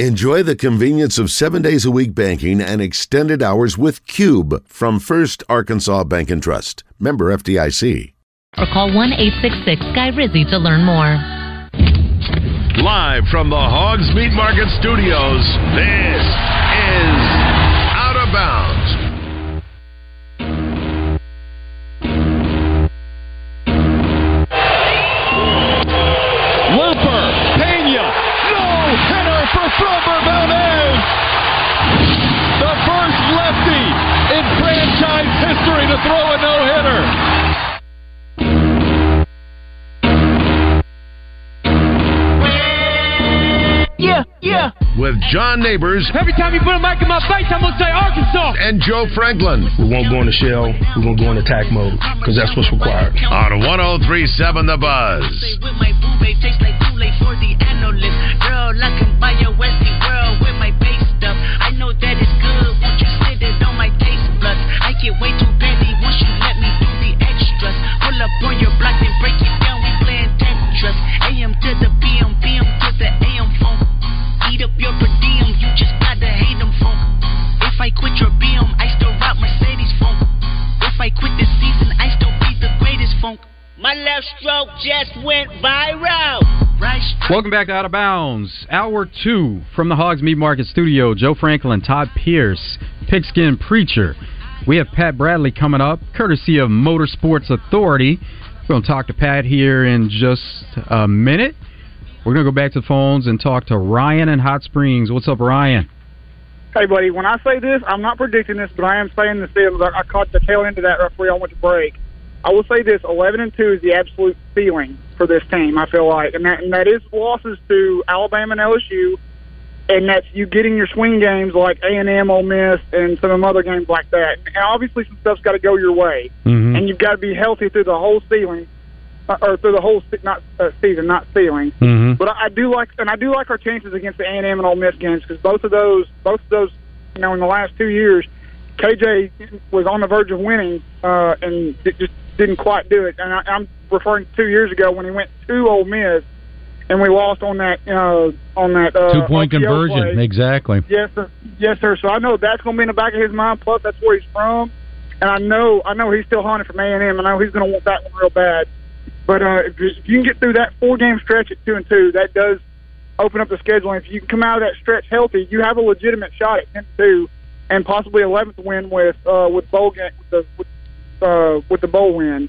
Enjoy the convenience of seven days a week banking and extended hours with Cube from First Arkansas Bank and Trust. Member FDIC. Or call 1 866 Guy Rizzi to learn more. Live from the Hogs Meat Market Studios, this is Out of Bounds. Throw a no hitter. Yeah, yeah. With John Neighbors Every time you put a mic in my face, I'm gonna say Arkansas. and Joe Franklin We won't go in the shell. We won't go in attack mode because that's what's required. on 1037 The Buzz. with my boo babe tastes like Kool-Aid for the analyst. Girl, I can buy a Westie world with my base stuff. I know that it's good. Won't you sit it on my taste buds? I get way too If I quit this season, I still be the greatest funk. My left stroke just went viral. Right. Welcome back to Out of Bounds. Hour two from the Hogs Meat Market Studio. Joe Franklin, Todd Pierce, Pigskin Preacher. We have Pat Bradley coming up, courtesy of Motorsports Authority. We're going to talk to Pat here in just a minute. We're going to go back to the phones and talk to Ryan in Hot Springs. What's up, Ryan? Hey, buddy, when I say this, I'm not predicting this, but I am saying this. Is, I I caught the tail end of that right before I went to break. I will say this: 11 and two is the absolute ceiling for this team. I feel like, and that and that is losses to Alabama and LSU, and that's you getting your swing games like A and M, Ole Miss, and some of them other games like that. And obviously, some stuff's got to go your way, Mm-hmm. and you've got to be healthy through the whole ceiling, or through the whole se- not uh, season, not ceiling. Mm-hmm. But I I do like, and I do like our chances against the A and M and Ole Miss games because both of those, both of those, you know, in the last two years, KJ was on the verge of winning uh, and it just didn't quite do it. And I, I'm referring to two years ago when he went to Ole Miss and we lost on that uh, on that uh, Two point conversion. play. Exactly. Yes, sir. Yes, sir. So I know that's going to be in the back of his mind. Plus, that's where he's from, and I know I know he's still hunting from A and M. I know he's going to want that one real bad. But uh, if, you, can get through that four game stretch at two and two, that does open up the schedule. And if you can come out of that stretch healthy, you have a legitimate shot at ten two, and possibly eleventh win with uh, with bowl game with the with, uh, with the bowl win.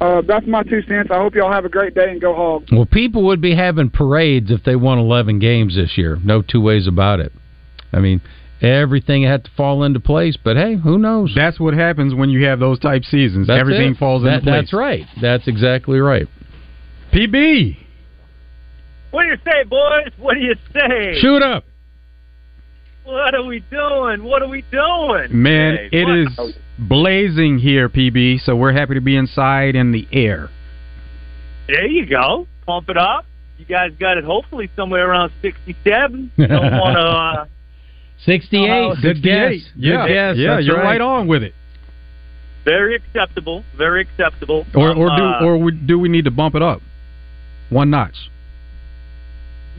Uh, that's my two cents. I hope y'all have a great day and go Hogs. Well, people would be having parades if they won 11 games this year. No two ways about it. I mean, everything had to fall into place, but hey, who knows? That's what happens when you have those type seasons. That's Everything it. falls That- into place. That's right. That's exactly right. PB, What do you say, boys? What do you say? Shoot up. What are we doing? What are we doing? man, Hey, it what- is blazing here, PB. So we're happy to be inside in the air. There you go. Pump it up. You guys got it hopefully somewhere around 67. Don't want to. Uh, 68. Oh, Good guess. 68. Yeah, Good guess. yeah, That's you're right. right on with it. very acceptable. Very acceptable. Or, Um, or do uh, or we, do we need to bump it up one notch?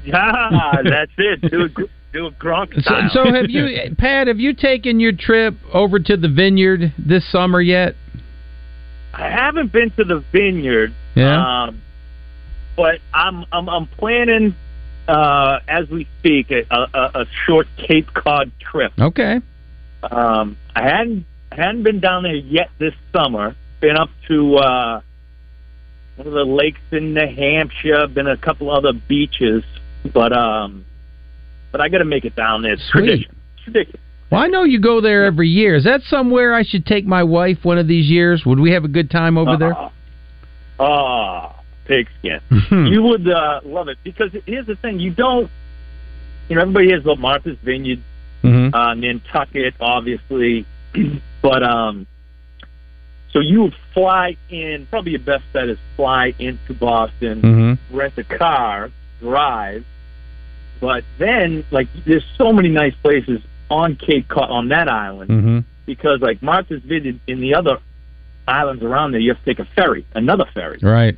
Yeah, that's it. Do a, gr- do a Gronk So, style. so have you, Pat? Have you taken your trip over to the vineyard this summer yet? I haven't been to the vineyard. Yeah. Um, but I'm I'm I'm planning uh, as we speak a, a, a short Cape Cod trip. Okay. Um, I hadn't I hadn't been down there yet this summer. Been up to uh, one of the lakes in New Hampshire. Been a couple other beaches, but um, but I got to make it down there. It's Sweet. tradition. It's ridiculous. Well, I know you go there every year. Is that somewhere I should take my wife one of these years? Would we have a good time over there? Uh, Ah, pigskin. Hmm. you would uh, love it because here's the thing: you don't. You know, everybody has about Martha's Vineyard, Mhm. uh, Nantucket, obviously, but um, so you would fly in. Probably your best bet is fly into Boston, Mhm. rent a car, drive. But then, like, there's so many nice places on Cape Cod on that island Mhm. because, like, Martha's Vineyard in the other islands around there, you have to take a ferry, another ferry. Right.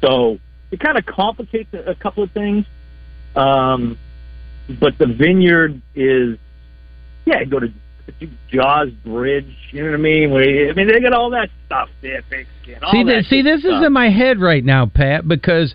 So it kind of complicates a, couple of things. Um, but the vineyard is yeah. Go to Jaws Bridge. You know what I mean? We, I mean they got all that stuff there. Big skin, all See, that th- see, this stuff. is in my head right now, Pat, because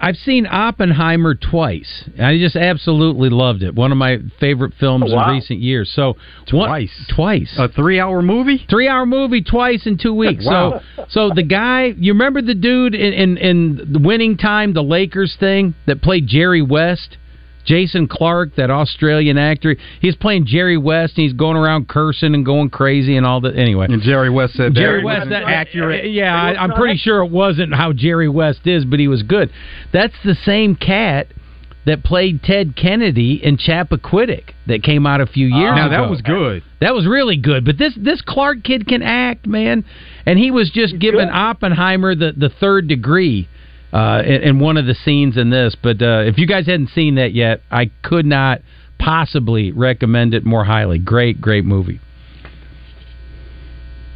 I've seen Oppenheimer twice. I just absolutely loved it. One of my favorite films Oh, wow. in recent years. So Twice. twice, A three-hour movie. three-hour movie twice in two weeks. Wow. So, so the guy, you remember the dude in, in in the winning time, the Lakers thing that played Jerry West. Jason Clarke, that Australian actor, he's playing Jerry West, and he's going around cursing and going crazy and all that. Anyway, And Jerry West said that Jerry West, that, accurate. Yeah, I, I'm pretty sure it wasn't how Jerry West is, but he was good. That's the same cat that played Ted Kennedy in Chappaquiddick that came out a few ah. years now ago. that was good. That was really good. But this this Clarke kid can act, man, and he was just giving Oppenheimer the the third degree. Uh, in, in one of the scenes in this, but uh, if you guys hadn't seen that yet, I could not possibly recommend it more highly. Great, great movie.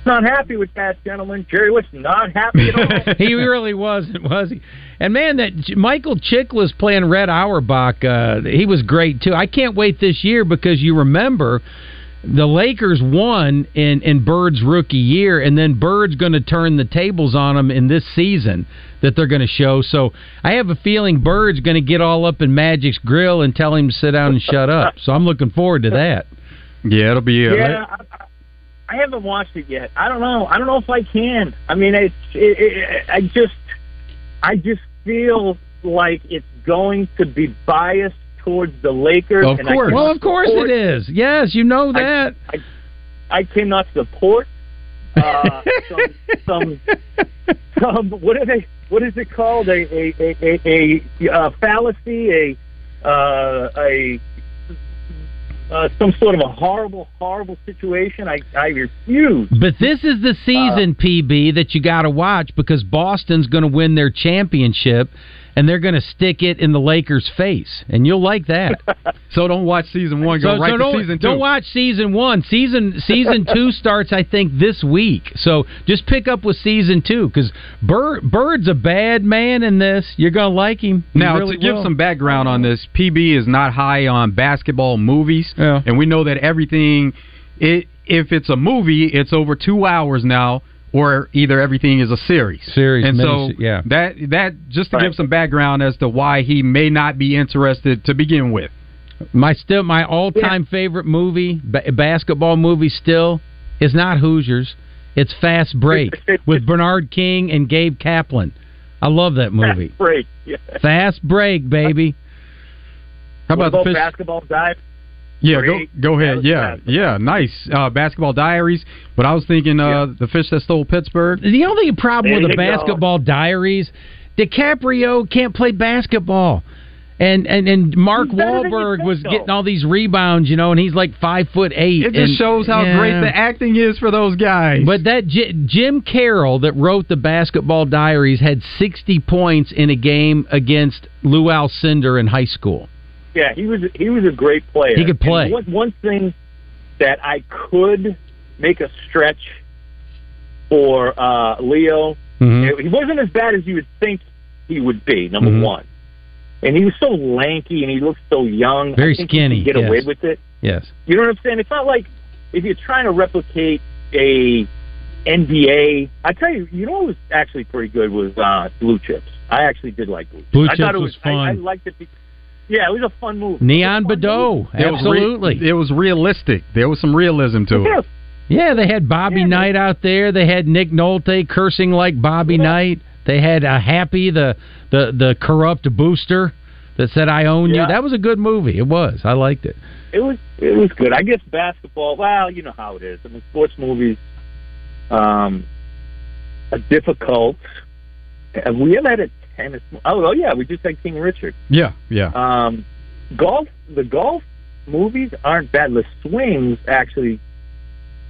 not happy with that, gentlemen. Jerry was not happy at all. he really wasn't, was he? And man, that J- Michael Chiklis playing Red Auerbach, uh, he was great too. I can't wait this year because you remember the Lakers won in in Bird's rookie year, and then Bird's going to turn the tables on them in this season that they're going to show. So I have a feeling Bird's going to get all up in Magic's grill and tell him to sit down and shut up. So I'm looking forward to that. Yeah, it'll be. Uh, yeah, I, I- I haven't watched it yet. I don't know. I don't know if I can. I mean, it's. It, it, I just, I just feel like it's going to be biased towards the Lakers. Of course, cannot well, of course support- it is. Yes, you know that. I, I cannot support uh, some, some, some. What are they? What is it called? A a a a, a, uh fallacy. A uh, a uh, some sort of a horrible, horrible situation. I I refuse. But this is the season, PB, that you got to watch because Boston's going to win their championship, and they're going to stick it in the Lakers' face, and you'll like that. So don't watch season one. Go so, right so to don't, season two. don't watch season one. Season season two starts, I think, this week. So just pick up with season two because Bird, Bird's a bad man in this. You're going to like him. You Now, really to give will. some background on this, PB is not high on basketball movies, Yeah. and we know that everything, it, if it's a movie, it's over two hours now, or either everything is a series. Series, and so yeah. that that just to Right. give some background as to why he may not be interested to begin with. My still my all time favorite movie, ba- basketball movie, still is not Hoosiers. It's Fast Break with Bernard King and Gabe Kaplan. I love that movie. Break. Yeah. Fast Break, baby. How What about, the about basketball dive? Yeah, Great. go go ahead. Yeah, basketball. yeah, nice. Uh, basketball Diaries, but I was thinking uh, the fish that stole Pittsburgh. The only problem There with the you go. basketball diaries, DiCaprio can't play basketball. And and, and Mark He's better than you Wahlberg was though. getting all these rebounds, you know, and he's like five foot eight. It just and- shows how yeah. great the acting is for those guys. But that J- Jim Carroll that wrote the Basketball Diaries had 60 points in a game against Lou Alcindor in high school. Yeah, he was he was a great player. He could play. One, one thing that I could make a stretch for uh, Leo, Mhm. he wasn't as bad as you would think he would be. Number Mhm. one, and he was so lanky and he looked so young. Very skinny, get yes. away with it. Yes. You know what I'm saying? It's not like if you're trying to replicate a NBA. I tell you, you know what was actually pretty good was uh, Blue Chips. I actually did like Blue Chips. Blue I thought it was I, I liked it. Because, yeah, it was a fun movie. Neon It was a fun Boudeaux. movie. There was re- Absolutely. it was realistic. There was some realism to Yeah. it. Yeah, they had Bobby Yeah. Knight out there. They had Nick Nolte cursing like Bobby Knight. They had uh, Happy, the, the, the corrupt booster that said, I own you. That was a good movie. It was. I liked it. It was it was good. I guess basketball. Well, you know how it is. I mean, sports movies um, are difficult. Have we ever had a tennis? Oh, oh yeah, we just had King Richard. Yeah, yeah. Um, golf. The golf movies aren't bad. The swings actually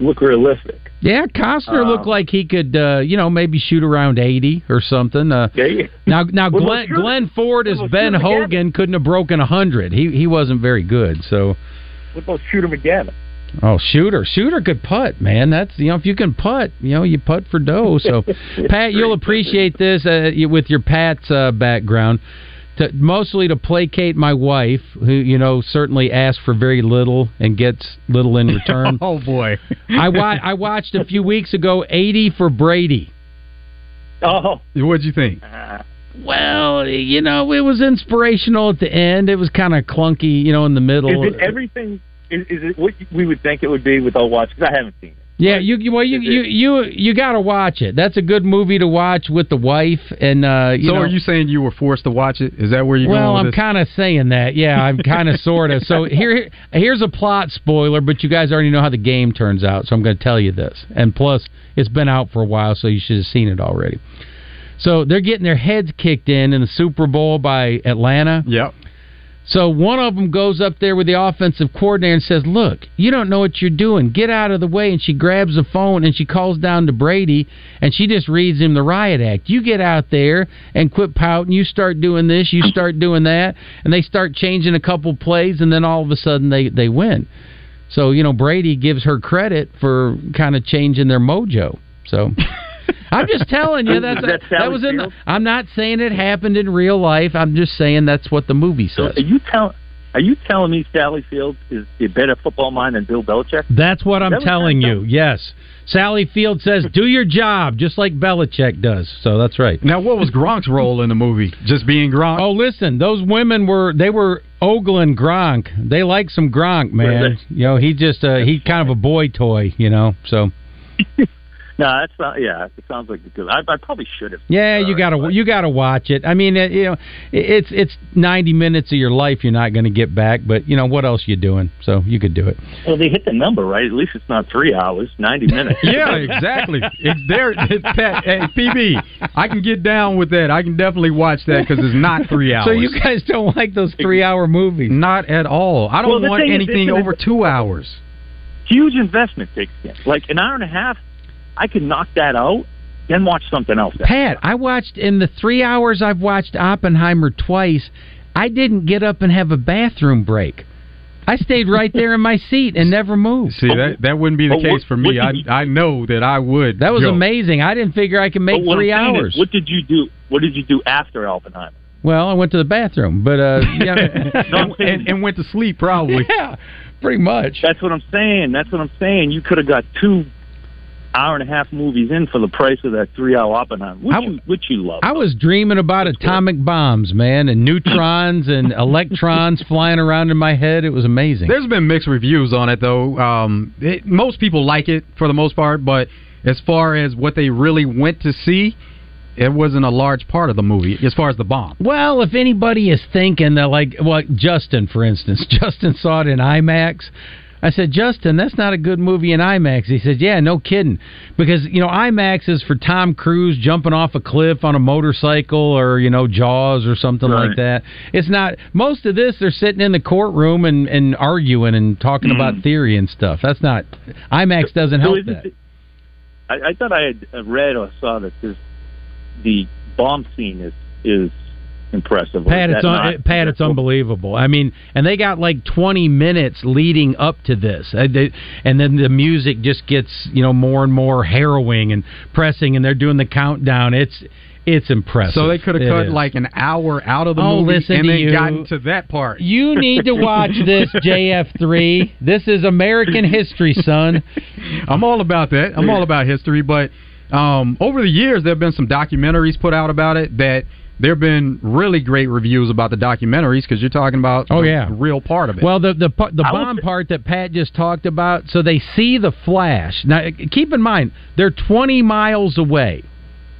look realistic. Yeah, Costner Um, looked like he could, uh, you know, maybe shoot around 80 or something. Uh, Yeah, yeah. Now, now Well, Glenn, sure. Glenn Ford as Well, Ben. Hogan couldn't have broken 100. He he wasn't very good. So, What about Shooter McGavin? Oh, shooter, shooter could putt, man. That's you know, if you can putt, you know, you putt for dough. So, Pat, you'll appreciate this uh, with your Pat's uh, background. to mostly to placate my wife, who you know certainly asks for very little and gets little in return. oh boy, I wa- I watched a few weeks ago eighty for Brady. Oh, what'd you think? Well, you know, it was inspirational at the end. It was kind of clunky, you know, in the middle. Is it everything? Is, is it what we would think it would be without watching? Because I haven't seen it. Yeah, you you well you you you, you got to watch it. That's a good movie to watch with the wife and uh you so know, are you saying you were forced to watch it? Is that where you're well, going I'm kind of saying that. Yeah, I'm kind of sort of. So here here's a plot spoiler, but you guys already know how the game turns out, so I'm going to tell you this. And plus, it's been out for a while, so you should have seen it already. So they're getting their heads kicked in in the Super Bowl by Atlanta. Yep. So one of them goes up there with the offensive coordinator and says, "Look, you don't know what you're doing. Get out of the way." And she grabs the phone and she calls down to Brady and she just reads him the riot act. You get out there and quit pouting. You start doing this. You start doing that, and they start changing a couple plays, and then all of a sudden they they win. So you know Brady gives her credit for kind of changing their mojo. So. I'm just telling you that's that that was in. The, I'm not saying it happened in real life. I'm just saying that's what the movie So says. are you tell? Are you telling me Sally Fields is a better football mind than Bill Belichick? That's what I'm That telling kind you. Yes. Sally Field says, "Do your job," just like Belichick does. So that's right. Now, what was Gronk's role in the movie? Just being Gronk? Oh, listen, those women were they were ogling Gronk. They like some Gronk, man. You know, he just uh, he kind of a boy toy. You know, so No, that's not. Yeah, it sounds like good. I, I probably should have. yeah, you gotta you gotta watch it. I mean, it, you know, it's it's 90 minutes of your life you're not going to get back, but you know what else you're doing? So you could do it. Well, they hit the number right. At least it's not three hours, ninety minutes. yeah, exactly. It's there. It's Pat, hey, PB. I can get down with that. I can definitely watch that because it's not three hours. So you guys don't like those three hour movies? Not at all. I don't Well, want thing is, anything over two hours. Huge investment takes. Like an hour and a half, I could knock that out, then watch something else. Pat, I watched in the three hours I've watched Oppenheimer twice. I didn't get up and have a bathroom break. I stayed right there in my seat and never moved. See that that wouldn't be the But case what- for me. what I you- I know that I would. That was go. amazing. I didn't figure I could make But what three I'm is, hours. what did you do? What did you do after Oppenheimer? Well, I went to the bathroom, but uh, yeah, No, and, and went to sleep probably. yeah, pretty much. That's what I'm saying. That's what I'm saying. You could have got two hour and a half movies in for the price of that three hour Oppenheimer, which, I- you, which you love. I was dreaming about atomic bombs, man, and neutrons and electrons flying around in my head. It was amazing. There's been mixed reviews on it though. Um, it, most people like it for the most part, but as far as what they really went to see, it wasn't a large part of the movie as far as the bomb. Well, if anybody is thinking that, like, well, Justin, for instance, Justin saw it in IMAX. I said, Justin, that's not a good movie in IMAX. He said, Yeah, no kidding, because you know IMAX is for Tom Cruise jumping off a cliff on a motorcycle, or you know Jaws or something Right. like that. It's not. Most of this, they're sitting in the courtroom and, and arguing and talking Mhm. about theory and stuff. That's not. IMAX doesn't help that. it- I, I thought I had read or saw that this, the bomb scene is is impressive. or Pat, it's un- not? Pat, it's unbelievable. I mean, and they got like 20 minutes leading up to this, Uh, they- and then the music just gets you know more and more harrowing and pressing, and they're doing the countdown. It's it's impressive. So they could have cut is. like an hour out of the Oh, movie listen and to then you. gotten to that part. You need to watch this, JF3. This is American history, son. I'm all about that. I'm all about history, but um, over the years there have been some documentaries put out about it that there have been really great reviews about the documentaries because you're talking about Oh, the yeah. real part of it. Well, the the the I would bomb part that Pat just talked about. So they see the flash. Now, keep in mind they're 20 miles away,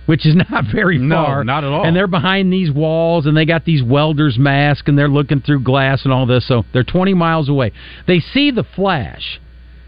which is not very No, far. not at all. And they're behind these walls, and they got these welders' masks, and they're looking through glass and all this. So they're 20 miles away. They see the flash.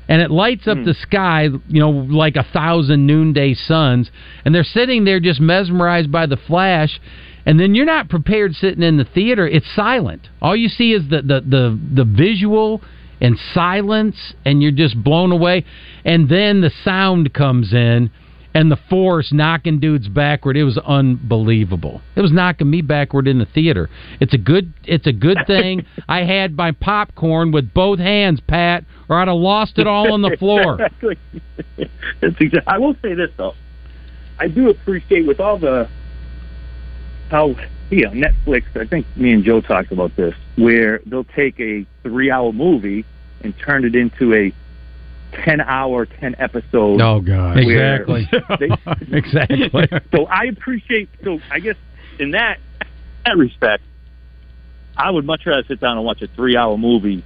And it lights up Hmm. the sky, you know, like a thousand noonday suns. And they're sitting there just mesmerized by the flash. And then you're not prepared sitting in the theater. It's silent. All you see is the the the, the visual and silence, and you're just blown away. And then the sound comes in, and the force knocking dudes backward. It was unbelievable. It was knocking me backward in the theater. It's a good. It's a good thing I had my popcorn with both hands, Pat, or I'd have lost it all on the floor. Exactly. I will say this though, I do appreciate with all the how you know Netflix. I think me and Joe talked about this, where they'll take a three-hour movie and turn it into a ten-hour, ten episode. Oh God! Exactly. they- exactly. so I appreciate. So I guess in that that respect, I would much rather sit down and watch a three-hour movie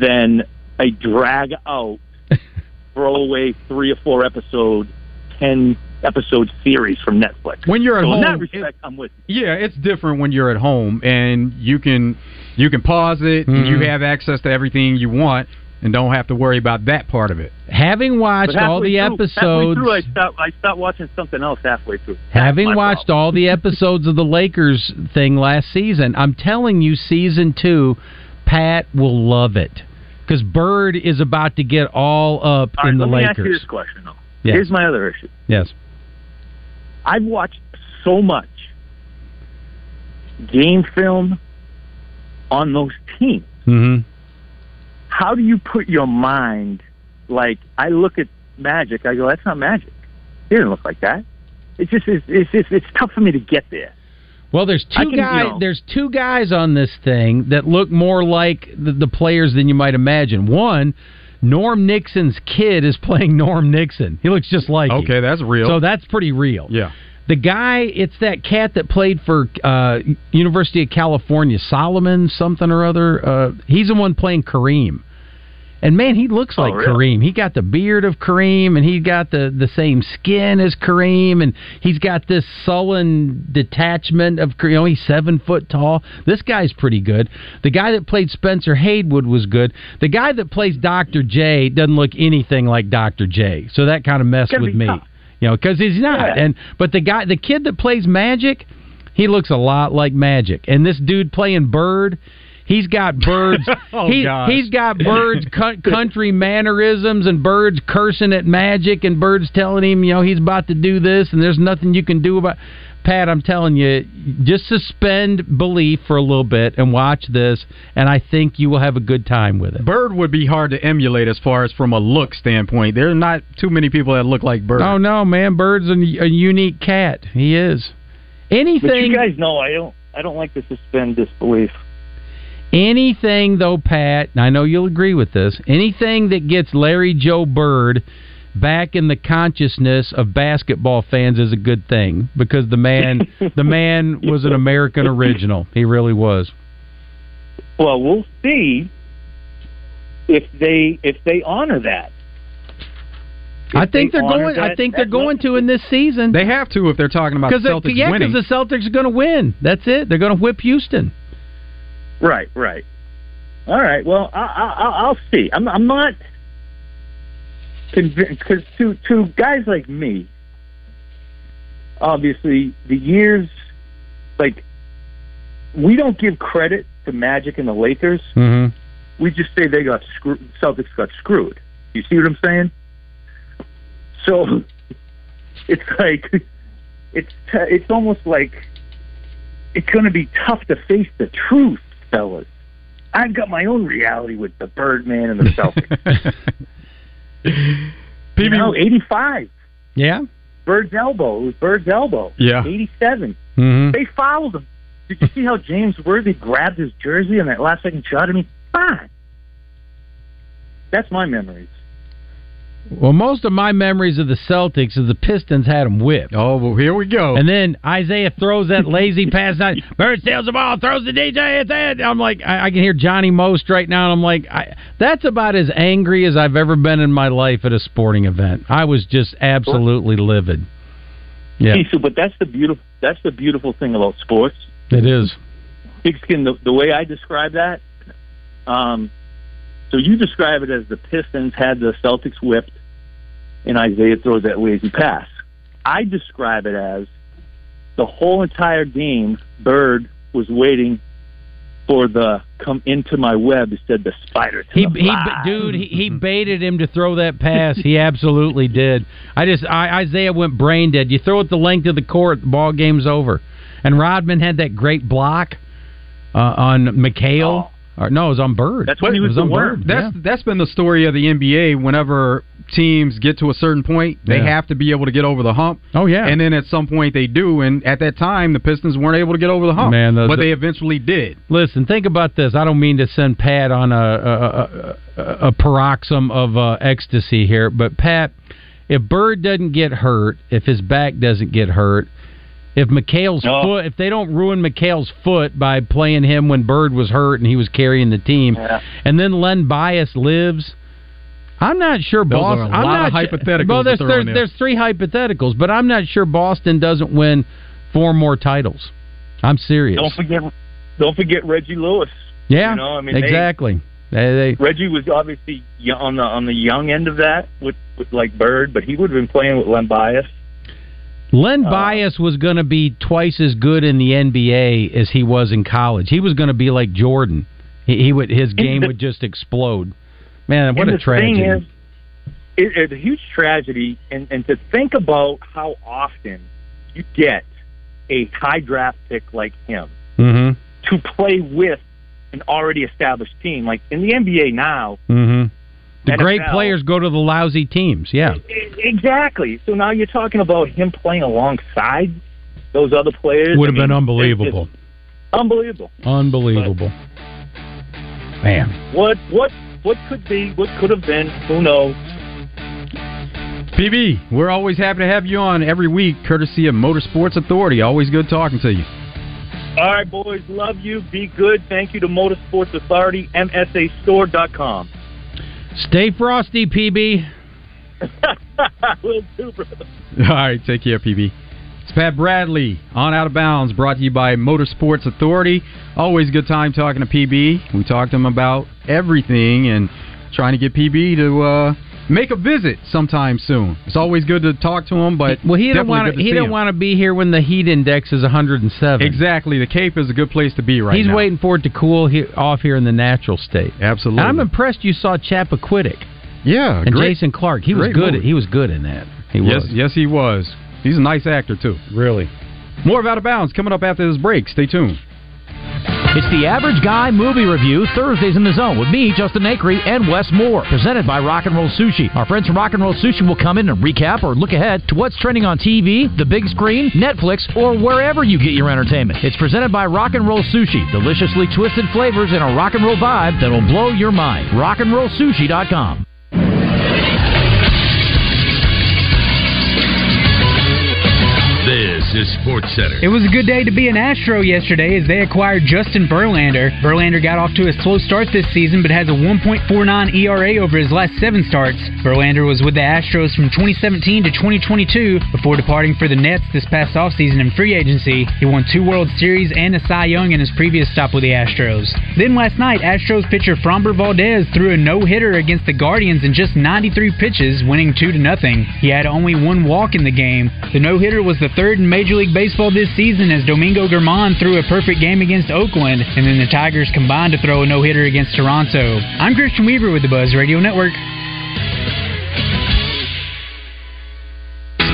than a drag out, throwaway three or four episode, ten episode series from Netflix. When you're at so home, in that respect, I'm with. You. Yeah, it's different when you're at home and you can you can pause it. and You mm-hmm. have access to everything you want and don't have to worry about that part of it. Having watched all the through- episodes, Halfway through, I stopped. I stopped watching something else halfway through. That's having watched problem. all the episodes of the Lakers thing last season, I'm telling you, season two, Pat will love it because Bird is about to get all up All right, in the let me ask you this question though. Yes. Here's my other issue. Yes. I've watched so much game film on those teams. hmm How do you put your mind like I look at Magic, I go, that's not Magic. He didn't look like that. It's just it's it's it's, it's tough for me to get there. Well, there's two can, you guys. know- There's two guys on this thing that look more like the, the players than you might imagine. One, Norm Nixon's kid is playing Norm Nixon. He looks just like him. Okay, that's real. So that's pretty real. yeah. The guy, it's that cat that played for uh, University of California, Solomon something or other. Uh, he's the one playing Kareem. And man, he looks Oh, like really? Kareem. He got the beard of Kareem, and he got the the same skin as Kareem, and he's got this sullen detachment of Kareem. You know, he's seven foot tall. This guy's pretty good. The guy that played Spencer Haywood was good. The guy that plays Doctor J doesn't look anything like Doctor J, so that kind of messed with me. tough. You know, because he's not. Yeah. And but the guy, the kid that plays Magic, he looks a lot like Magic. And this dude playing Bird, he's got birds. Oh, he, gosh. he's got birds cu- country mannerisms and birds cursing at Magic and birds telling him, you know, he's about to do this and there's nothing you can do about. Pat, I'm telling you, just suspend belief for a little bit and watch this, and I think you will have a good time with it. Bird would be hard to emulate as far as from a look standpoint. There are not too many people that look like Bird. Oh no, man, Bird's a, a unique cat. He is. Anything. But Anything you guys know I don't I don't like to suspend disbelief. Anything, though, Pat, and I know you'll agree with this, anything that gets Larry Joe Bird back in the consciousness of basketball fans is a good thing because the man the man was an American original. He really was. Well, we'll see if they if they honor that. I think they they're honor going I think they're going to in this season. They have to if they're talking about the Because Celtics yeah, winning. because the Celtics are going to win. That's it. They're going to whip Houston. Right, right. All right. Well, I, I, I'll- I'll see. I'm, I'm not convinced because to to guys like me, obviously the years, like we don't give credit to Magic and the Lakers. Mm-hmm. We just say they got screwed. Celtics got screwed. You see what I'm saying? So it's like it's it's almost like it's going to be tough to face the truth, fellas. I've got my own reality with the Birdman and the Celtics. you know, 85. Yeah. Bird's elbow. It was Bird's elbow. Yeah. 87. Mm-hmm. They fouled him. Did you see how James Worthy grabbed his jersey on that last second shot? I mean, fine. That's my memories. Well, most of my memories of the Celtics is the Pistons had them whipped. Oh, well, here we go. And then Isiah throws that lazy pass. Out. Bird steals the ball, throws the DJ. It's it. I'm like, I, I can hear Johnny Most right now, and I'm like, I, that's about as angry as I've ever been in my life at a sporting event. I was just absolutely livid. Yeah, See, so, but that's the beautiful. That's the beautiful thing about sports. it is. Pigskin, the, the way I describe that, um, so you describe it as the Pistons had the Celtics whipped, and Isiah throws that lazy pass. I describe it as the whole entire game. Bird was waiting for the come into my web. He said the spider. To He, the he, dude, he, he baited him to throw that pass. He absolutely did. I just, I, Isiah went brain dead. You throw it the length of the court, the ball game's over. And Rodman had that great block uh, on McHale. Oh. Or, no, it was on Bird. That's when he It was, the on worm. Bird. That's yeah. that's been the story of the NBA. Whenever teams get to a certain point, they Yeah. have to be able to get over the hump. Oh yeah. And then at some point they do, and at that time the Pistons weren't able to get over the hump. Man, the- but the- they eventually did. Listen, think about this. I don't mean to send Pat on a a, a, a, a paroxysm of uh, ecstasy here, but Pat, if Bird doesn't get hurt, if his back doesn't get hurt, if McHale's No. foot, if they don't ruin McHale's foot by playing him when Bird was hurt and he was carrying the team, Yeah. and then Len Bias lives. I'm not sure Those are Boston. a I'm lot of not hypotheticals Well, there's there's, there. there's three hypotheticals, but I'm not sure Boston doesn't win four more titles. I'm serious. Don't forget, don't forget Reggie Lewis. Yeah, You know, I mean, exactly. They, they, Reggie was obviously on the on the young end of that with, with like Bird, but he would have been playing with Len Bias. Len Uh, Bias was going to be twice as good in the NBA as he was in college. He was going to be like Jordan. He, he would his game the- would just explode. Man, what a tragedy! Thing is, it, it's a huge tragedy, and, and to think about how often you get a high draft pick like him mm-hmm. to play with an already established team. Like in the NBA now, Mm-hmm. The great players go to the lousy teams. Yeah. Exactly. So now you're talking about him playing alongside those other players. Would have I mean, been unbelievable. Unbelievable. Unbelievable. Man. What what what could be? What could have been? Who knows? PB, we're always happy to have you on every week, courtesy of Motorsports Authority. Always good talking to you. All right, boys. Love you. Be good. Thank you to Motorsports Authority, MSAstore.com. Stay frosty, PB. Will do, brother. All right, take care, PB. It's Pat Bradley on Out of Bounds, brought to you by Motorsports Authority. Always a good time talking to PB. We talked to him about everything and trying to get PB to uh, make a visit sometime soon. It's always good to talk to him, but Well, he don't want He don't want to be here when the heat index is 107. Exactly, the Cape is a good place to be right now. He's now. waiting for it to cool he, off here in the natural state. Absolutely. And I'm impressed you saw Chappaquiddick yeah, and great. Jason Clarke. He was good. movie. He was good in that. He yes, was. yes, he was. He's a nice actor too. Really. More of Out of Bounds coming up after this break. Stay tuned. It's the Average Guy Movie Review, Thursdays in the Zone, with me, Justin Acree, and Wes Moore. Presented by Rock and Roll Sushi. Our friends from Rock and Roll Sushi will come in and recap or look ahead to what's trending on TV, the big screen, Netflix, or wherever you get your entertainment. It's presented by Rock and Roll Sushi. Deliciously twisted flavors in a rock and roll vibe that'll blow your mind. RockandRollSushi.com. Is Sports Center. It was a good day to be an Astro yesterday as they acquired Justin Verlander. Verlander got off to a slow start this season but has a 1.49 ERA over his last seven starts. Verlander was with the Astros from 2017 to 2022 before departing for the Mets this past offseason in free agency. He won two World Series and a Cy Young in his previous stop with the Astros. Then last night, Astros pitcher Framber Valdez threw a no-hitter against the Guardians in just 93 pitches, winning 2 to nothing. He had only one walk in the game. The no-hitter was the third in Major League Baseball this season as Domingo Germán threw a perfect game against Oakland, and then the Tigers combined to throw a no-hitter against Toronto. I'm Christian Weaver with the Buzz Radio Network.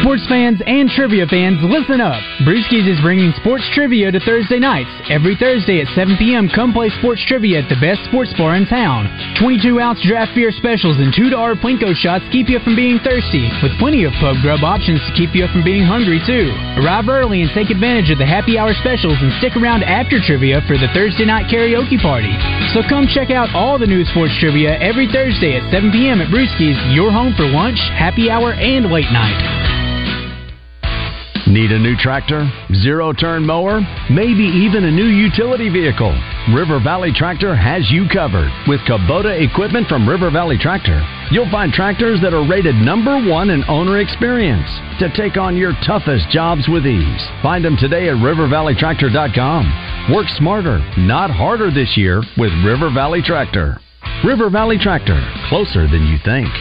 Sports fans and trivia fans, listen up. Brewskis is bringing sports trivia to Thursday nights. Every Thursday at 7 p.m., come play sports trivia at the best sports bar in town. 22 ounce draft beer specials and $2 Plinko shots keep you from being thirsty, with plenty of pub grub options to keep you from being hungry, too. Arrive early and take advantage of the happy hour specials and stick around after trivia for the Thursday night karaoke party. So come check out all the new sports trivia every Thursday at 7 p.m. at Brewskis, your home for lunch, happy hour, and late night. Need a new tractor? Zero turn mower? Maybe even a new utility vehicle? River Valley Tractor has you covered. With Kubota equipment from River Valley Tractor, you'll find tractors that are rated number one in owner experience to take on your toughest jobs with ease. Find them today at rivervalleytractor.com. Work smarter, not harder this year with River Valley Tractor. River Valley Tractor, closer than you think.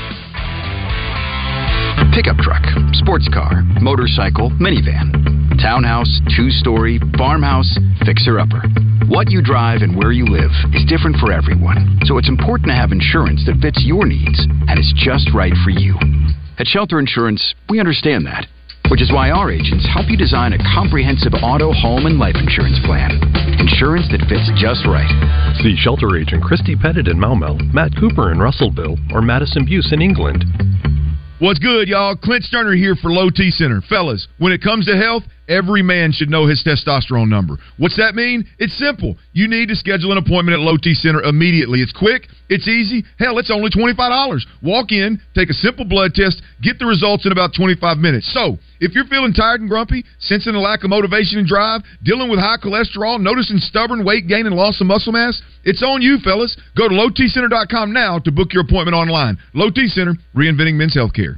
Pickup truck, sports car, motorcycle, minivan, townhouse, two story, farmhouse, fixer upper. What you drive and where you live is different for everyone, so it's important to have insurance that fits your needs and is just right for you. At Shelter Insurance, we understand that. which is why our agents help you design a comprehensive auto, home, and life insurance plan. Insurance that fits just right. See shelter agent Christy Pettit in Maumelle, Matt Cooper in Russellville, or Madison Buse in England. What's good, y'all? Clint Sterner here for Low T Center. Fellas, when it comes to health, every man should know his testosterone number. What's that mean? It's simple. You need to schedule an appointment at Low T Center immediately. It's quick, it's easy. Hell, it's only $25. Walk in, take a simple blood test, get the results in about 25 minutes. So, if you're feeling tired and grumpy, sensing a lack of motivation and drive, dealing with high cholesterol, noticing stubborn weight gain and loss of muscle mass, it's on you, fellas. Go to lowtcenter.com now to book your appointment online. Low T Center, reinventing men's healthcare.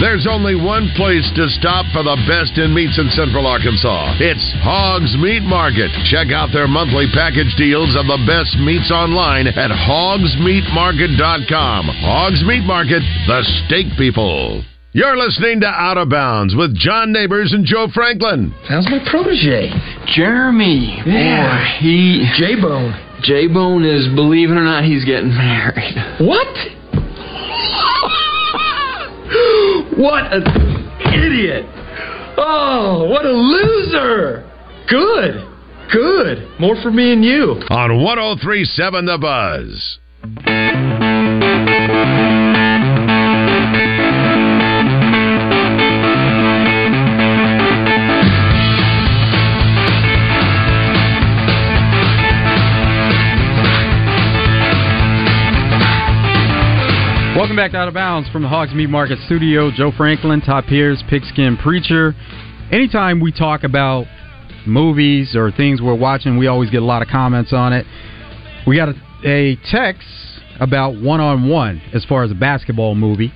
There's only one place to stop for the best in meats in Central Arkansas. It's Hogs Meat Market. Check out their monthly package deals of the best meats online at hogsmeatmarket.com. Hogs Meat Market, the steak people. You're listening to Out of Bounds with John Neighbors and Joe Franklin. How's my protege? Jeremy. Yeah. Boy, he. J Bone. J Bone is, believe it or not, he's getting married. What? what an idiot! Oh, what a loser! Good, good. More for me and you. On 1037 The Buzz. Welcome back to Out of Bounds from the Hogs Meat Market Studio. Joe Franklin, Todd Pierce, Pigskin Preacher. Anytime we talk about movies or things we're watching, we always get a lot of comments on it. We got a, a text about one on one as far as a basketball movie.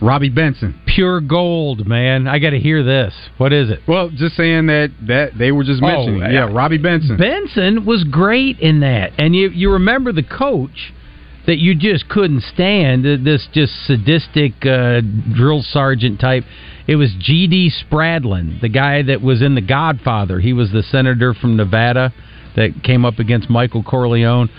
Robby Benson. Pure gold, man. I got to hear this. What is it? Well, just saying that that they were just Oh, mentioning. yeah, Robby Benson. Benson was great in that, and you you remember the coach that you just couldn't stand this just sadistic uh, drill sergeant type. It was G.D. Spradlin, the guy that was in The Godfather. He was the senator from Nevada that came up against Michael Corleone.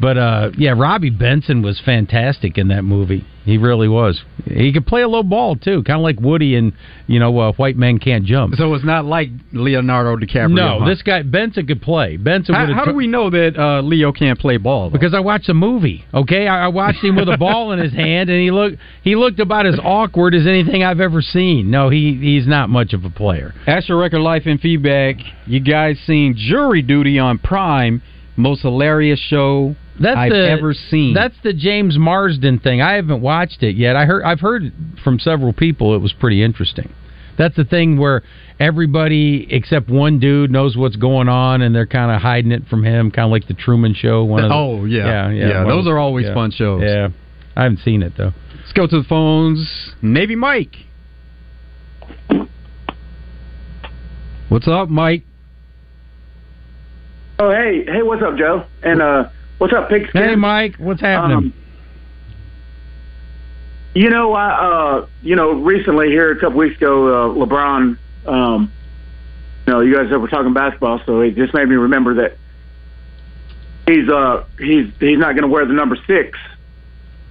But uh, yeah, Robby Benson was fantastic in that movie. He really was. He could play a low ball too, kind of like Woody and you know uh, White Men Can't Jump. So it's not like Leonardo DiCaprio. No, huh? this guy Benson could play. Benson. How, how do we know that uh, Leo can't play ball? though? Because I watched a movie. Okay, I, I watched him with a ball in his hand, and he looked he looked about as awkward as anything I've ever seen. No, he he's not much of a player. Your record life and feedback. You guys seen Jury Duty on Prime? Most hilarious show That's I've the, ever seen. That's the James Marsden thing. I haven't watched it yet. I heard I've heard from several people it was pretty interesting. That's the thing where everybody except one dude knows what's going on, and they're kind of hiding it from him, kind of like the Truman Show. One of the, Oh, yeah. yeah, yeah. Yeah, those of- are always yeah. fun shows. Yeah, I haven't seen it though. Let's go to the phones. Navy Mike. What's up, Mike? Oh, hey, hey, what's up, Joe? And uh, what's up, Pigskin? Hey, Mike, what's happening? Um, you know, I uh, you know, recently here a couple weeks ago, uh, LeBron, um, you know, you guys were talking basketball, so it just made me remember that he's uh he's he's not going to wear the number six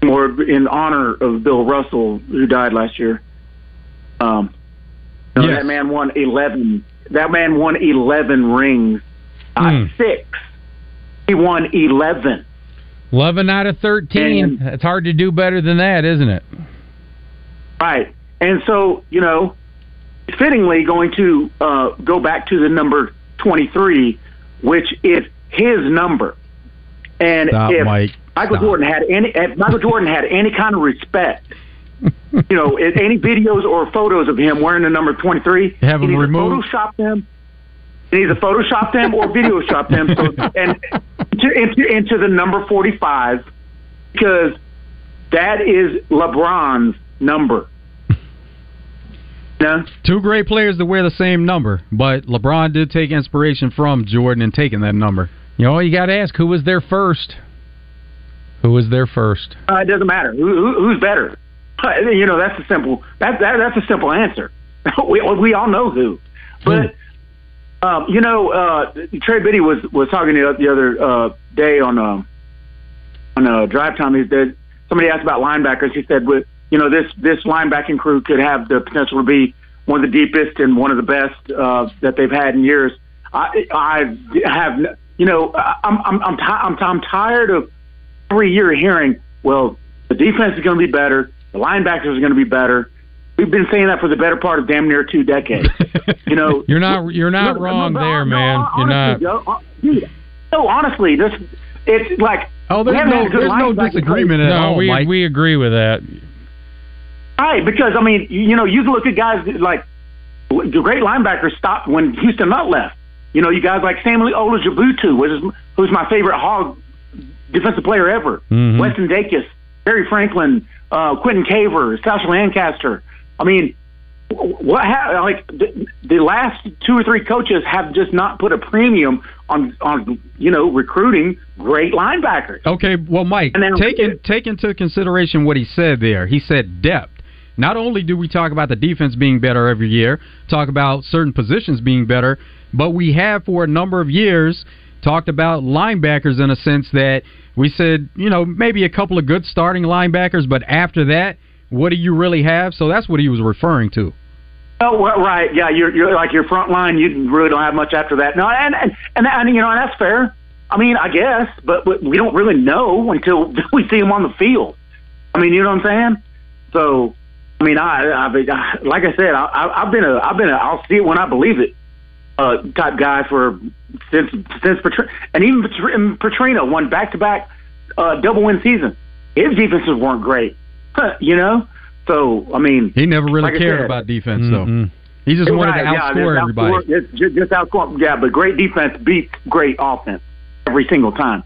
more in honor of Bill Russell, who died last year. Um, you know, that man won eleven. That man won eleven rings. Hmm. six. He won eleven. Eleven out of thirteen. it's hard to do better than that, isn't it? Right. And so, you know, fittingly going to uh, go back to the number 23, which is his number. And Stop, if Mike. Michael Jordan had any, if Michael Jordan had any kind of respect, you know, any videos or photos of him wearing the number 23, Have he them removed? to Photoshop them. He to Photoshop them or video shop them so, and to, into, into the number 45 because that is LeBron's number. No. Two great players to wear the same number, but LeBron did take inspiration from Jordan in taking that number. You know, you got to ask who was there first. Who was there first? Uh, it doesn't matter who, who, who's better. You know, that's a simple that, that that's a simple answer. we we all know who, but um, you know, uh, Trey Biddy was was talking the, the other uh, day on um on uh, drive time. He said somebody asked about linebackers. He said, with you know, this this linebacking crew could have the potential to be one of the deepest and one of the best uh, that they've had in years. I I have you know I'm I'm I'm, ti- I'm, I'm tired of every year hearing well the defense is going to be better, the linebackers are going to be better. We've been saying that for the better part of damn near two decades. you know, You're not you're not No, wrong no, there, no, man. You're not. Dude, no, honestly, this it's like Oh, we there's haven't no had good there's no disagreement play- at all, we Mike. we agree with that. Right, because I mean, you know, you can look at guys like the great linebackers stopped when Houston Nutt left. You know, you guys like Samuel Olajubutu, which is who's my favorite Hog defensive player ever. Mhm. Weston Dacus, Barry Franklin, uh, Quinton Caver, Sasha Lancaster. I mean, what ha- like the, the last two or three coaches have just not put a premium on on you know recruiting great linebackers. Okay, well, Mike, And then- take in, take into consideration what he said there. He said depth. Not only do we talk about the defense being better every year, talk about certain positions being better, but we have for a number of years talked about linebackers in a sense that we said, you know, maybe a couple of good starting linebackers, but after that, what do you really have? So that's what he was referring to. Oh, well, right. Yeah, you're, you're like your front line. You really don't have much after that. No, and and and, and you know and that's fair. I mean, I guess, but, we don't really know until we see him on the field. I mean, you know what I'm saying? So, I mean, I, I, I like I said, I, I've been a, I've been a, I'll see it when I believe it. Uh, type guy for since since Petr- and even Petrino won back to back uh double win season. His defenses weren't great, you know. So I mean, He never really like cared said- about defense, though. He just wanted Right, to yeah, outscore just everybody. outscore- Just, just, just outscore. Yeah, but great defense beats great offense every single time.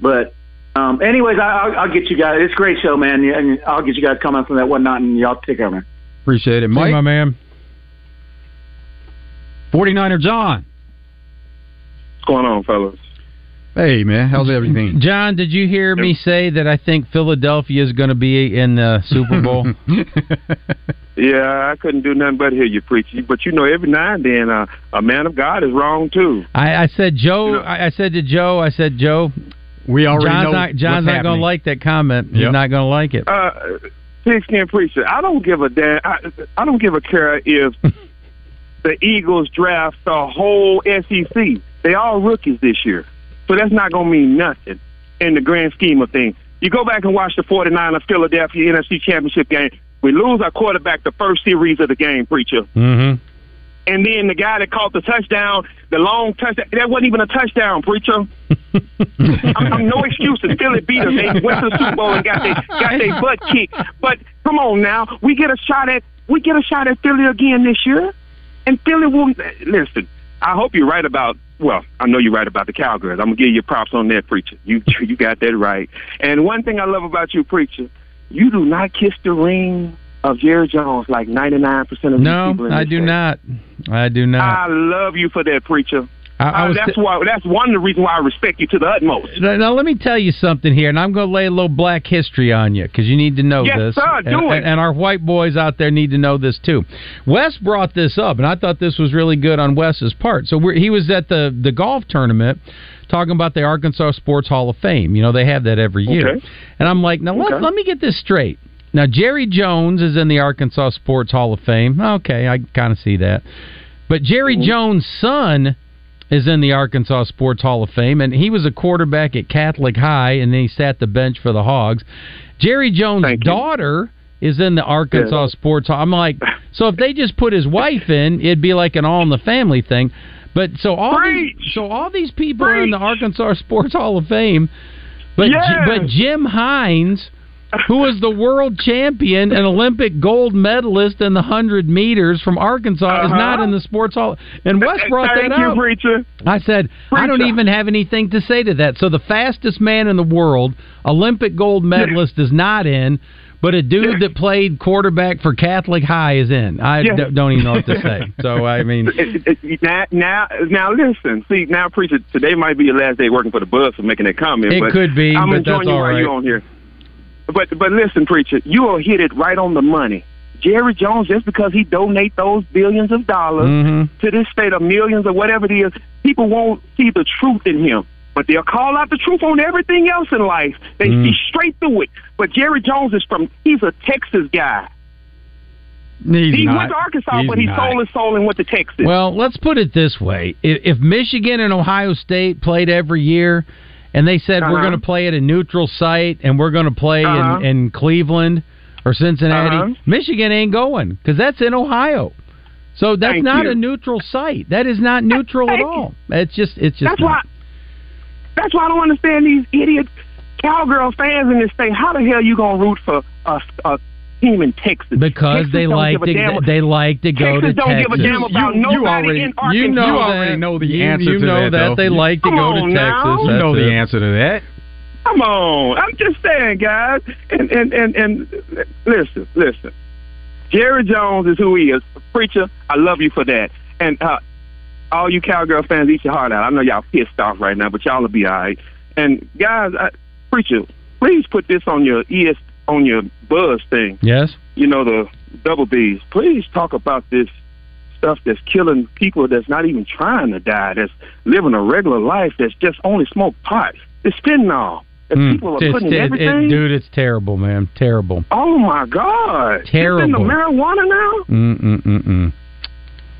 But um, anyways, I, I'll, I'll get you guys. It's a great show, man, and I'll get you guys comments on that whatnot, and y'all take care, man. Appreciate it, See, Mike. my man. 49er John. What's going on, fellas? Hey, man. How's everything? John, did you hear me say that I think Philadelphia is going to be in the Super Bowl? Yeah, I couldn't do nothing but hear you preach. But you know, every now and then, uh, a man of God is wrong too. I, I said Joe. I, I said to Joe. I said Joe. We already John's know not. John's what's not going to like that comment. He's Yep. not going to like it. Uh, pigskin preacher. I don't give a damn. I, I don't give a care if the Eagles draft the whole SEC. They all rookies this year, so that's not going to mean nothing in the grand scheme of things. You go back and watch the 49ers Philadelphia NFC Championship game. We lose our quarterback the first series of the game, preacher. Mm-hmm. And then the guy that caught the touchdown, the long touchdown, that wasn't even a touchdown, preacher. I'm, I'm no excuses. Philly beat us. They went to the Super Bowl and got their got their butt kicked. But come on now, we get a shot at we get a shot at Philly again this year, and Philly will listen. I hope you're right about. Well, I know you're right about the Cowgirls. I'm gonna give you props on that, preacher. You you got that right. And one thing I love about you, preacher, you do not kiss the ring of Jerry Jones like 99 percent of these No, people in I do state. not. I do not. I love you for that, preacher. I- I Uh, that's why. That's one of the reasons why I respect you to the utmost. Now, now, let me tell you something here, and I'm going to lay a little black history on you because you need to know Yes, this. sir, do and, it. and our white boys out there need to know this too. Wes brought this up, and I thought this was really good on Wes's part. So we're, he was at the the golf tournament talking about the Arkansas Sports Hall of Fame. You know they have that every year, Okay. and I'm like, now let, Okay. let me get this straight. Now Jerry Jones is in the Arkansas Sports Hall of Fame. Okay, I kind of see that, but Jerry Mm-hmm. Jones' son is in the Arkansas Sports Hall of Fame, and he was a quarterback at Catholic High, and then he sat the bench for the Hogs. Jerry Jones' daughter is in the Arkansas Sports Hall. I'm like, so if they just put his wife in, it'd be like an All in the Family thing. But so all these, so all these people are in the Arkansas Sports Hall of Fame, but Yes. but Jim Hines, who was the world champion and Olympic gold medalist in the hundred meters from Arkansas, is not Uh-huh. in the Sports Hall. And Wes brought Thank that you, up. preacher. I said, I don't even have anything to say to that. So the fastest man in the world, Olympic gold medalist, is not in, but a dude that played quarterback for Catholic High is in. I Yeah. d- don't even know what to say. So I mean, now, now, now, listen. See, now, preacher, today might be your last day working for the Buzz for making that comment. It but could be, I'm but enjoying that's you all while you're on here. But, but listen, preacher, you will hit it right on the money. Jerry Jones, just because he donate those billions of dollars Mhm. to this state of millions or whatever it is, people won't see the truth in him. But they'll call out the truth on everything else in life. They Mm. see straight through it. But Jerry Jones is from, he's a Texas guy. he's he not. went to Arkansas, He's but he not. sold his soul and went to Texas. Well, let's put it this way: if, if Michigan and Ohio State played every year, and they said we're Uh-huh. going to play at a neutral site and we're going to play Uh-huh. in, in Cleveland or Cincinnati, Uh-huh. Michigan ain't going because that's in Ohio. So that's Thank not you. a neutral site. That is not neutral at all. It's just it's just That's not. why. That's why I don't understand these idiot cowgirl fans in this state. How the hell you gonna root for a, a team in Texas? because Texas they don't like to damn- they like to go Texas to don't Texas. give a damn about nobody in Arkansas. you know You that. already know the you, answer you to know that, though. They You- like to Come go to on now. Texas. You That's know the it. answer to that. Come on, I'm just saying, guys. And and and and listen, listen. Jerry Jones is who he is. Preacher, I love you for that. And uh, all you cowgirl fans, eat your heart out. I know y'all pissed off right now, but y'all will be all right. And guys, I, preacher, please put this on your ES on your buzz thing. Yes. You know the double B's. Please talk about this stuff that's killing people that's not even trying to die. That's living a regular life. That's just only smoke pot. It's fentanyl. Mm. people are It's- putting in it- it- everything. dude, it's terrible, man. Terrible. Oh my God! It's in Terrible. the marijuana now. Mm mm mm mm.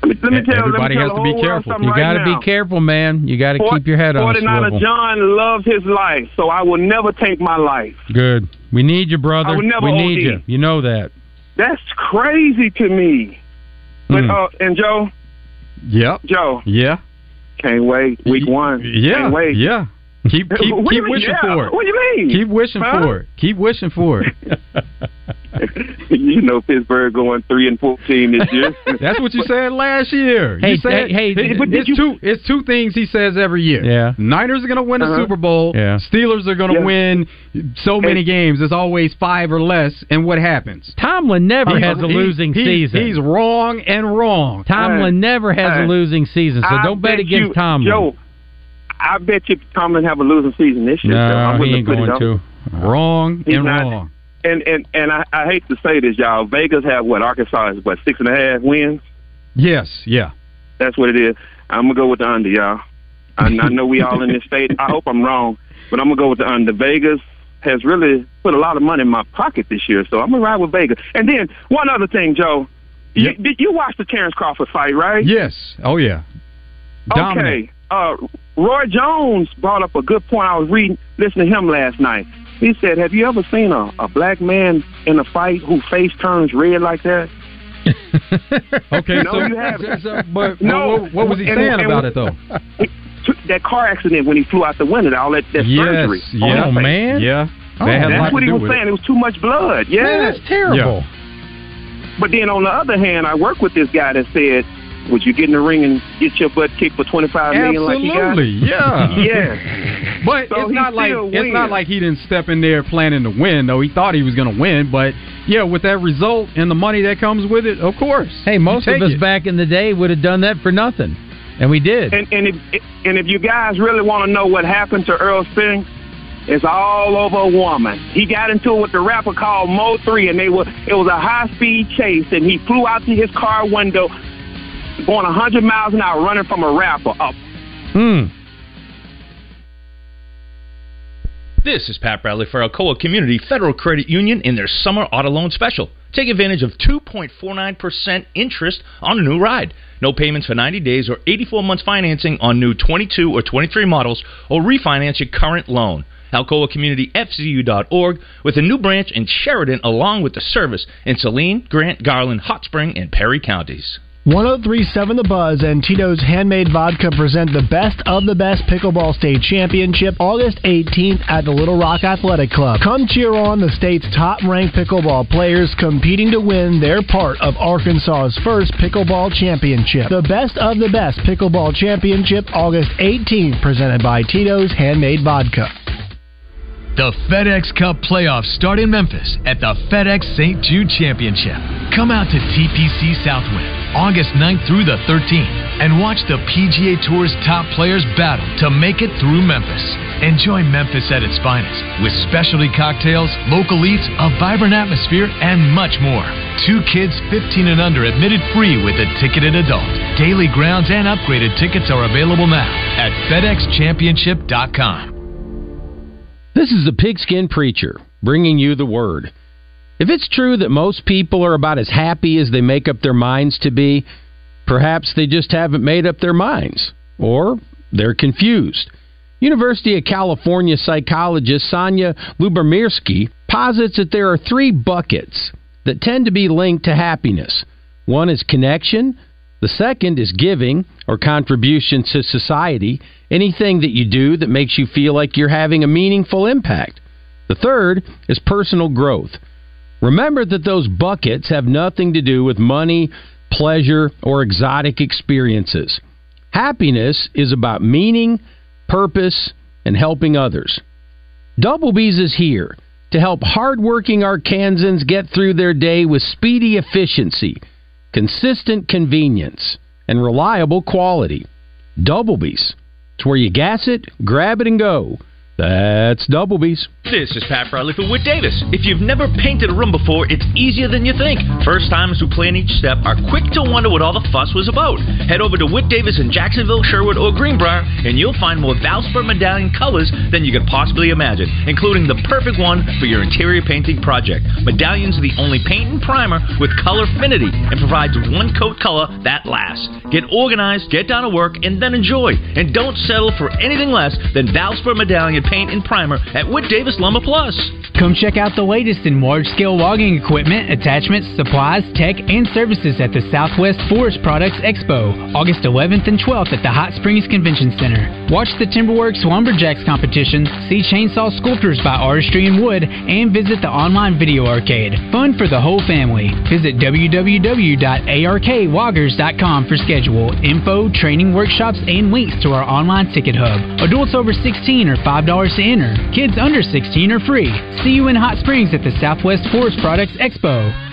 Me, let me tell. Everybody let me has to be careful. You got to be careful, man. You got to keep your head on a 49er swivel. John loves his life, so I will never take my life. Good. We need you, brother. I would never we need OD. you. You know that. That's crazy to me. But Mm. uh, and Joe, Yep. Joe, Yeah. can't wait. Week one. Yeah. Can't wait. Yeah. Keep keep keep mean, wishing yeah? for it. What do you mean? Keep wishing Huh? for it. Keep wishing for it. you know Pittsburgh going three and fourteen this year. That's what you said last year. Hey, you said, hey, hey, it- but it's you- two. It's two things he says every year. Yeah. Niners are going to win the Uh-huh. Super Bowl. Yeah. Steelers are going to Yeah. win so many games. It's always five or less. And what happens? Tomlin never He's- has a losing he- season. He's wrong and wrong. Tomlin never has Hey. a losing season, so I don't bet against you, Tomlin. Joe, I bet you Tomlin have a losing season this year. so I no, wouldn't he ain't have put it going to. Wrong He's and not. wrong. And and and I, I hate to say this, y'all. Vegas have what Arkansas is what six and a half wins. Yes. Yeah. That's what it is. I'm gonna go with the under, y'all. I, I know we all in this state. I hope I'm wrong, but I'm gonna go with the under. Vegas has really put a lot of money in my pocket this year, so I'm gonna ride with Vegas. And then one other thing, Joe. You, did you watch the Terrence Crawford fight, right? Yes. Oh yeah. Dominant. Okay. Uh, Roy Jones brought up a good point. I was reading, listening to him last night. He said, "Have you ever seen a, a black man in a fight who face turns red like that?" Okay. No, so, you haven't. so- but No. what, what was he And- saying and- about it though? that car accident when he flew out the window, all that, that yes. surgery. on Yeah. his man. Yeah. Oh, That had a lot that's to what he was with saying. it. It. was too much blood. Yeah, Man, that's terrible. Yeah. But then on the other hand, I work with this guy that said, "Would you get in the ring and get your butt kicked for twenty five million like he got?" Absolutely. Yeah. yeah. But So it's not like still it's not like he didn't step in there planning to win. Though he thought he was going to win, but yeah, with that result and the money that comes with it, of course. Hey, most of us it. back in the day would have done that for nothing, and we did. And and if and if you guys really want to know what happened to Errol Spence, it's all over a woman. He got into it with the rapper called Mo Three, and they were it was a high speed chase, and he flew out to his car window, going 100 miles an hour, running from a rapper. Up. Hmm. This is Pat Bradley for Alcoa Community Federal Credit Union in their summer auto loan special. Take advantage of 2.49% interest on a new ride. No payments for 90 days or 84 months financing on new 22 or 23 models or refinance your current loan. AlcoaCommunityFCU.org with a new branch in Sheridan along with the service in Saline, Grant, Garland, Hot Spring, and Perry counties. 1037 The Buzz and Tito's Handmade Vodka present the Best of the Best Pickleball State Championship August 18th at the Little Rock Athletic Club. Come cheer on the state's top ranked pickleball players competing to win their part of Arkansas's first pickleball championship. The Best of the Best Pickleball Championship August 18th presented by Tito's Handmade Vodka. The FedEx Cup playoffs start in Memphis at the FedEx St. Jude Championship. Come out to TPC Southwind August 9th through the 13th and watch the PGA Tour's top players battle to make it through Memphis. Enjoy Memphis at its finest with specialty cocktails, local eats, a vibrant atmosphere, and much more. Two kids 15 and under admitted free with a ticketed adult. Daily grounds and upgraded tickets are available now at FedExChampionship.com. This is the Pigskin Preacher bringing you the word. If it's true that most people are about as happy as they make up their minds to be, perhaps they just haven't made up their minds, or they're confused. University of California psychologist Sonja Lyubomirsky posits that there are three buckets that tend to be linked to happiness. One is connection, the second is giving or contribution to society, anything that you do that makes you feel like you're having a meaningful impact. The third is personal growth. Remember that those buckets have nothing to do with money, pleasure, or exotic experiences. Happiness is about meaning, purpose, and helping others. Double B's is here to help hardworking Arkansans get through their day with speedy efficiency, consistent convenience, and reliable quality. Doublebees. It's where you gas it, grab it, and go. That's Doublebees. This is Pat Bradley for Whit Davis. If you've never painted a room before, it's easier than you think. First timers who plan each step are quick to wonder what all the fuss was about. Head over to Whit Davis in Jacksonville, Sherwood, or Greenbrier, and you'll find more Valspar medallion colors than you could possibly imagine, including the perfect one for your interior painting project. Medallions are the only paint and primer with color affinity and provides one coat color that lasts. Get organized, get down to work, and then enjoy. And don't settle for anything less than Valspar medallion paint and primer at Whit Davis Lumber Plus. Come check out the latest in large scale logging equipment, attachments, supplies, tech, and services at the Southwest Forest Products Expo, August 11th and 12th at the Hot Springs Convention Center. Watch the Timberworks Lumberjacks competition, see chainsaw sculptures by Artistry and Wood, and visit the online video arcade. Fun for the whole family. Visit www.arkloggers.com for schedule, info, training workshops, and links to our online ticket hub. Adults over 16 are $5 to enter. Kids under 16 are free. See you in Hot Springs at the Southwest Forest Products Expo.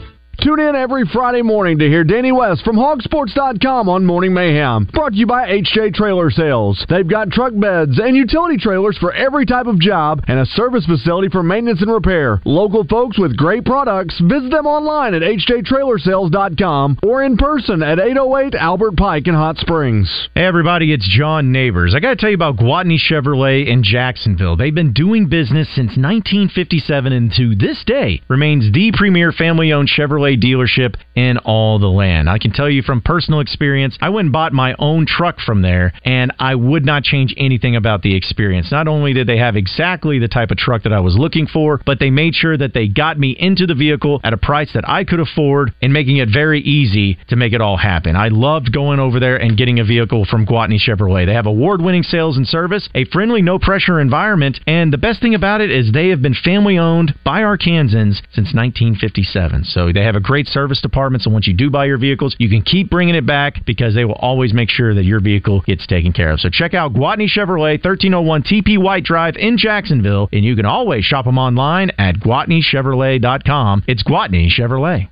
Tune in every Friday morning to hear Danny West from Hogsports.com on Morning Mayhem. Brought to you by HJ Trailer Sales. They've got truck beds and utility trailers for every type of job and a service facility for maintenance and repair. Local folks with great products. Visit them online at hjtrailersales.com or in person at 808 Albert Pike in Hot Springs. Hey everybody, it's John Neighbors. I got to tell you about Gwatney Chevrolet in Jacksonville. They've been doing business since 1957 and to this day remains the premier family-owned Chevrolet dealership in all the land. I can tell you from personal experience, I went and bought my own truck from there and I would not change anything about the experience. Not only did they have exactly the type of truck that I was looking for, but they made sure that they got me into the vehicle at a price that I could afford and making it very easy to make it all happen. I loved going over there and getting a vehicle from Gwatney Chevrolet. They have award-winning sales and service, a friendly, no-pressure environment, and the best thing about it is they have been family-owned by Arkansans since 1957. So they have a great service department. So once you do buy your vehicles, you can keep bringing it back because they will always make sure that your vehicle gets taken care of. So check out Gwatney Chevrolet, 1301 TP White Drive in Jacksonville, and you can always shop them online at GwatneyChevrolet.com. It's Gwatney Chevrolet.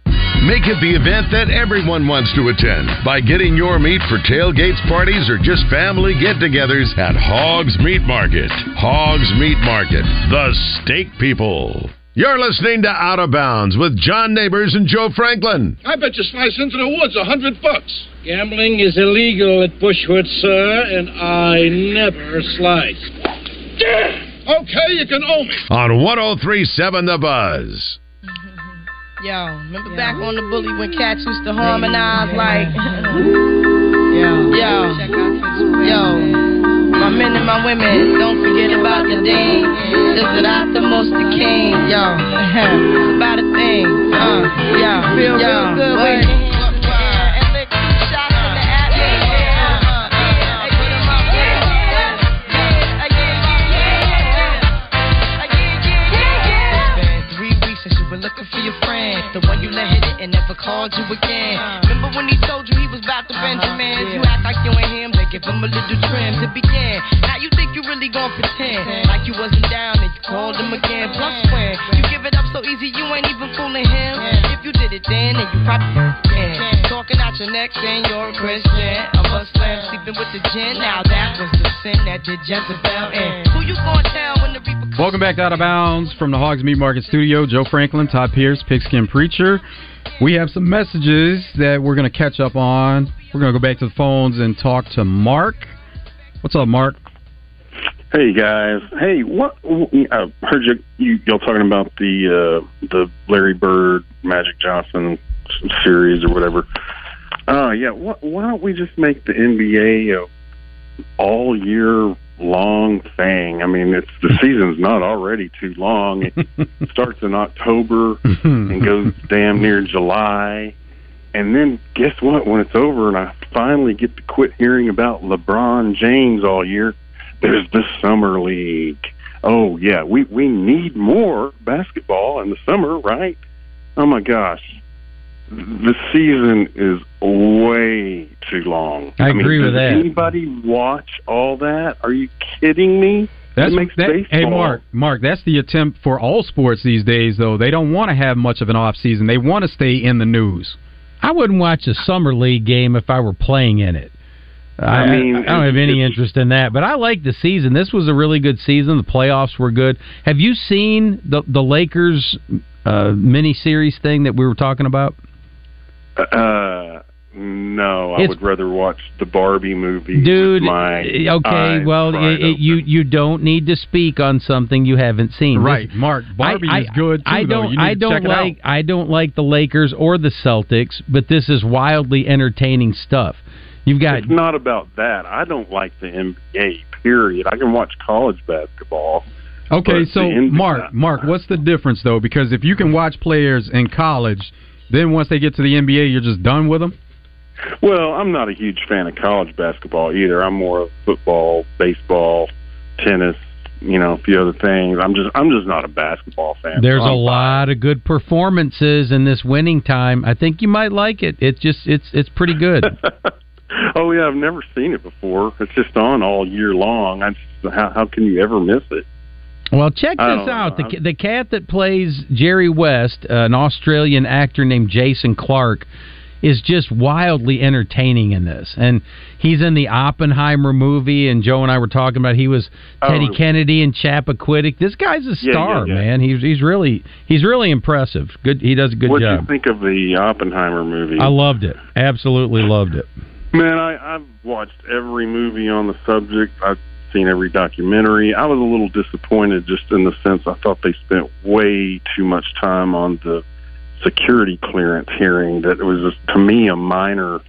Make it the event that everyone wants to attend by getting your meat for tailgates, parties, or just family get togethers at Hogs Meat Market. Hogs Meat Market, the steak people. You're listening to Out of Bounds with John Neighbors and Joe Franklin. I bet you slice into the woods a hundred bucks. Gambling is illegal at Bushwood, sir, and I never slice. Okay, you can owe me. On 1037 The Buzz. Yo, remember back on the bully when cats used to harmonize like Yo, yo, yo. My men and my women, don't forget about the dean. This is after most the king, yo. it's about a thing, uh, yeah, feel real good with it. looking for your friend. The one you let hit it and never called you again. Remember when he told you he was about to Benjamin? You give him a little trim to begin. Now you think you really gon' pretend like you wasn't down and you called him again. Plus when you give it up so easy, you ain't even fooling him. If you did it then, then you probably can. Talking out your neck saying you're a Christian. A Muslim sleeping with the gin. Now that was the sin that did Jezebel in. Who you gonna tell when the reaper Welcome back to Out of Bounds from the Hogs Meat Market Studio. Joe Franklin, Todd Pierce, Pigskin Preacher. We have some messages that we're going to catch up on. We're going to go back to the phones and talk to Mark. What's up, Mark? Hey guys, hey, what? I heard you, you y'all talking about the uh, the Larry Bird Magic Johnson series or whatever. Uh yeah, wh- why don't we just make the NBA a all year long thing? I mean, it's the season's not already too long. It starts in October and goes damn near July. And then guess what? When it's over and I finally get to quit hearing about LeBron James all year, there's the summer league. Oh yeah, we we need more basketball in the summer, right? Oh my gosh. The season is way too long. I agree mean, with does that. Anybody watch all that? Are you kidding me? That's that, baseball. hey Mark, Mark, that's the attempt for all sports these days though. They don't want to have much of an off season. They want to stay in the news. I wouldn't watch a summer league game if I were playing in it. I, I mean, I don't have any interest in that, but I like the season. This was a really good season. The playoffs were good. Have you seen the the Lakers uh, mini series thing that we were talking about? Uh, no, I It's- would rather watch the Barbie movie. Dude, with my eh, okay, eyes well, it, it- eh, eh, you you don't need to speak on something you haven't seen. Right, This- Mark. Barbie I- is good, too, I don't. You need I to don't like. I don't like the Lakers or the Celtics, but this is wildly entertaining stuff. You've got It's not about that. I don't like the NBA. Period. I can watch college basketball. Okay, so NBA Mark, Mark, what's the difference though? Because if you can watch players in college, then once they get to the NBA, you're just done with them. Well, I'm not a huge fan of college basketball either. I'm more of football, baseball, tennis, you know, a few other things. I'm just I'm just not a basketball fan. There's So a lot of good performances in this winning time. I think you might like it. It's just it's it's pretty good. Oh yeah, I've never seen it before. It's just on all year long. I just, how how can you ever miss it? Well, check this out. The, the cat that plays Jerry West, uh, an Australian actor named Jason Clarke, is just wildly entertaining in this. And he's in the Oppenheimer movie, and Joe and I were talking about he was oh, Teddy Oh. Kennedy in Chappaquiddick. This guy's a star, yeah, yeah. man. He's he's really he's really impressive. Good, he does a good job. what do you think of the Oppenheimer movie? I loved it. Absolutely loved it. Man, I, I've watched every movie on the subject. I've seen every documentary. I was a little disappointed just in the sense I thought they spent way too much time on the security clearance hearing that it was just, to me a minor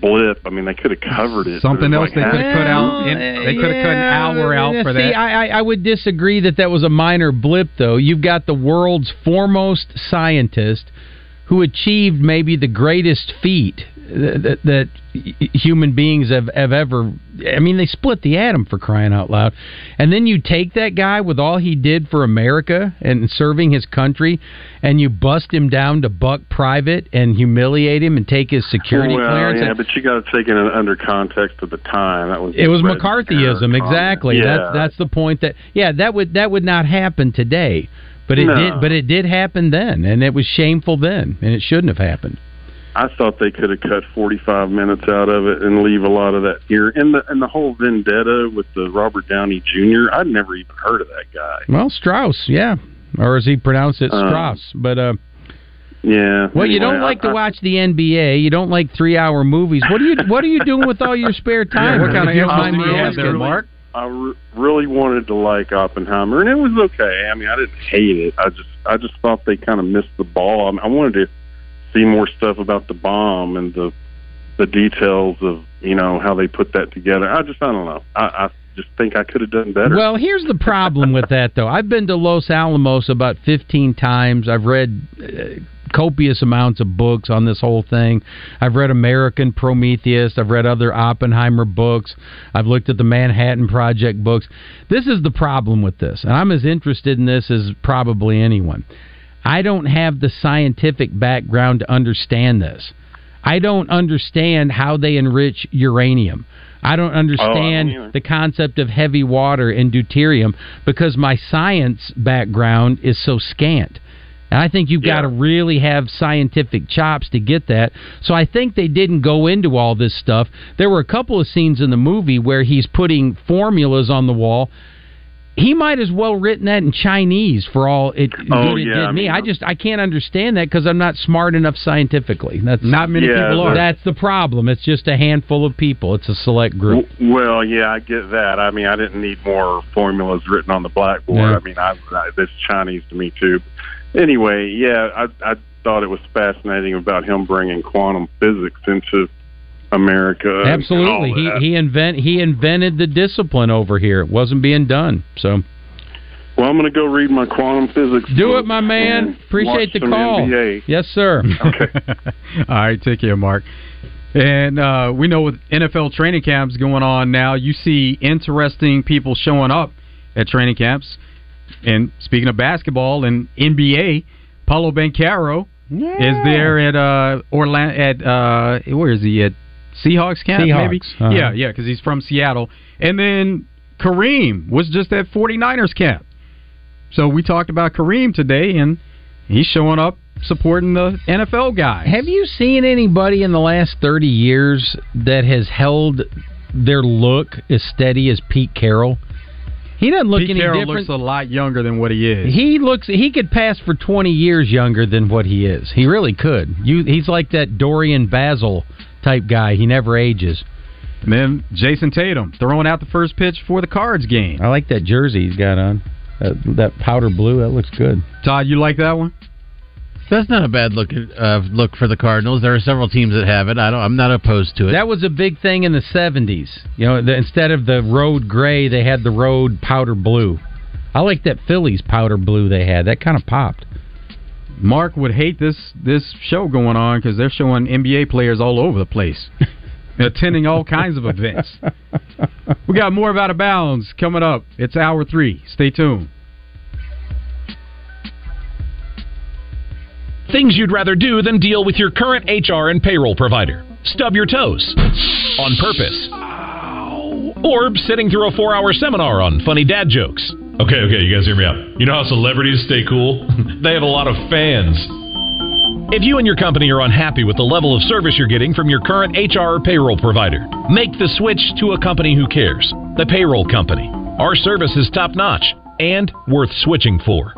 blip. I mean, they could have covered it. Something It else like they could have half- cut out. In, they could have cut an hour out for see, that. I, I, I would disagree that that was a minor blip, though. You've got the world's foremost scientist who achieved maybe the greatest feat that, that, human beings have, have ever. I mean, they split the atom for crying out loud. And then you take that guy with all he did for America and serving his country, and you bust him down to buck private and humiliate him and take his security well, clearance. Yeah, and- but you got to take it under context of the time. That was it was McCarthyism, exactly. comment. That's that's the point. That yeah, that would that would not happen today. But it No. did. But it did happen then, and it was shameful then, and it shouldn't have happened. I thought they could have cut 45 minutes out of it and leave a lot of that here. And the and the whole vendetta with the Robert Downey Jr. I'd never even heard of that guy. Well, Strauss, yeah, or as he pronounced it, Uh, Strauss. But uh, Yeah. well, you don't like I- to watch the NBA. You don't like three-hour movies. What are you What are you doing with all your spare time? what kind of If you don't mind me you have asking? there, Mark? I re- really wanted to like Oppenheimer, and it was okay. I mean, I didn't hate it. I just I just thought they kind of missed the ball. I, mean, I wanted to see more stuff about the bomb and the the details of you know how they put that together. I just I don't know. I, I just think I could have done better. Well, here's the problem with that, though. I've been to Los Alamos about 15 times. I've read uh, copious amounts of books on this whole thing. I've read American Prometheus. I've read other Oppenheimer books. I've looked at the Manhattan Project books. This is the problem with this, and I'm as interested in this as probably anyone. I don't have the scientific background to understand this. I don't understand how they enrich uranium. I don't understand oh, either. the concept of heavy water and deuterium because my science background is so scant. And I think you've got to really have scientific chops to get that. So I think they didn't go into all this stuff. There were a couple of scenes in the movie where he's putting formulas on the wall. He might as well written that in Chinese for all it, Oh, good it yeah, did I me. mean, I just I can't understand that because I'm not smart enough scientifically. That's Not many Yeah, people are. That's the problem. It's just a handful of people. It's a select group. Well, yeah, I get that. I mean, I didn't need more formulas written on the blackboard. Yeah. I mean, I, I that's Chinese to me too. Anyway, yeah, I I thought it was fascinating about him bringing quantum physics into America. Absolutely, he he invent he invented the discipline over here. It wasn't being done. So Well, I'm going to go read my quantum physics. do it, my man. Appreciate the call. NBA. Yes, sir. Okay. All right, take care, Mark. And uh, we know with NFL training camps going on now, you see interesting people showing up at training camps. And speaking of basketball and NBA, Paolo Banchero is there at uh, Orlando. At uh, where is he at? Seahawks camp, Seahawks, maybe. uh-huh. Yeah, yeah, because he's from Seattle. And then Kareem was just at 49ers camp. So we talked about Kareem today, and he's showing up supporting the NFL guys. Have you seen anybody in the last thirty years that has held their look as steady as Pete Carroll? He doesn't look Pete any Carroll different. looks a lot younger than what he is. He looks. He could pass for twenty years younger than what he is. He really could. You. He's like that Dorian Basil type guy. He never ages. And then Jayson Tatum throwing out the first pitch for the Cards game. I like that jersey he's got on. That, that powder blue. That looks good. Todd, you like that one? That's not a bad look uh, look for the Cardinals. There are several teams that have it. I don't. I'm not opposed to it. That was a big thing in the seventies. You know, the, instead of the road gray, they had the road powder blue. I like that Phillies powder blue they had. That kind of popped. Mark would hate this this show going on because they're showing NBA players all over the place, attending all kinds of events. We got more of Out of Bounds coming up. It's hour three. Stay tuned. Things you'd rather do than deal with your current HR and payroll provider. Stub your toes. On purpose. Or sitting through a four hour seminar on funny dad jokes. Okay, okay, you guys hear me out. You know how celebrities stay cool? they have a lot of fans. If you and your company are unhappy with the level of service you're getting from your current HR or payroll provider, make the switch to a company who cares. The Payroll Company. Our service is top notch and worth switching for.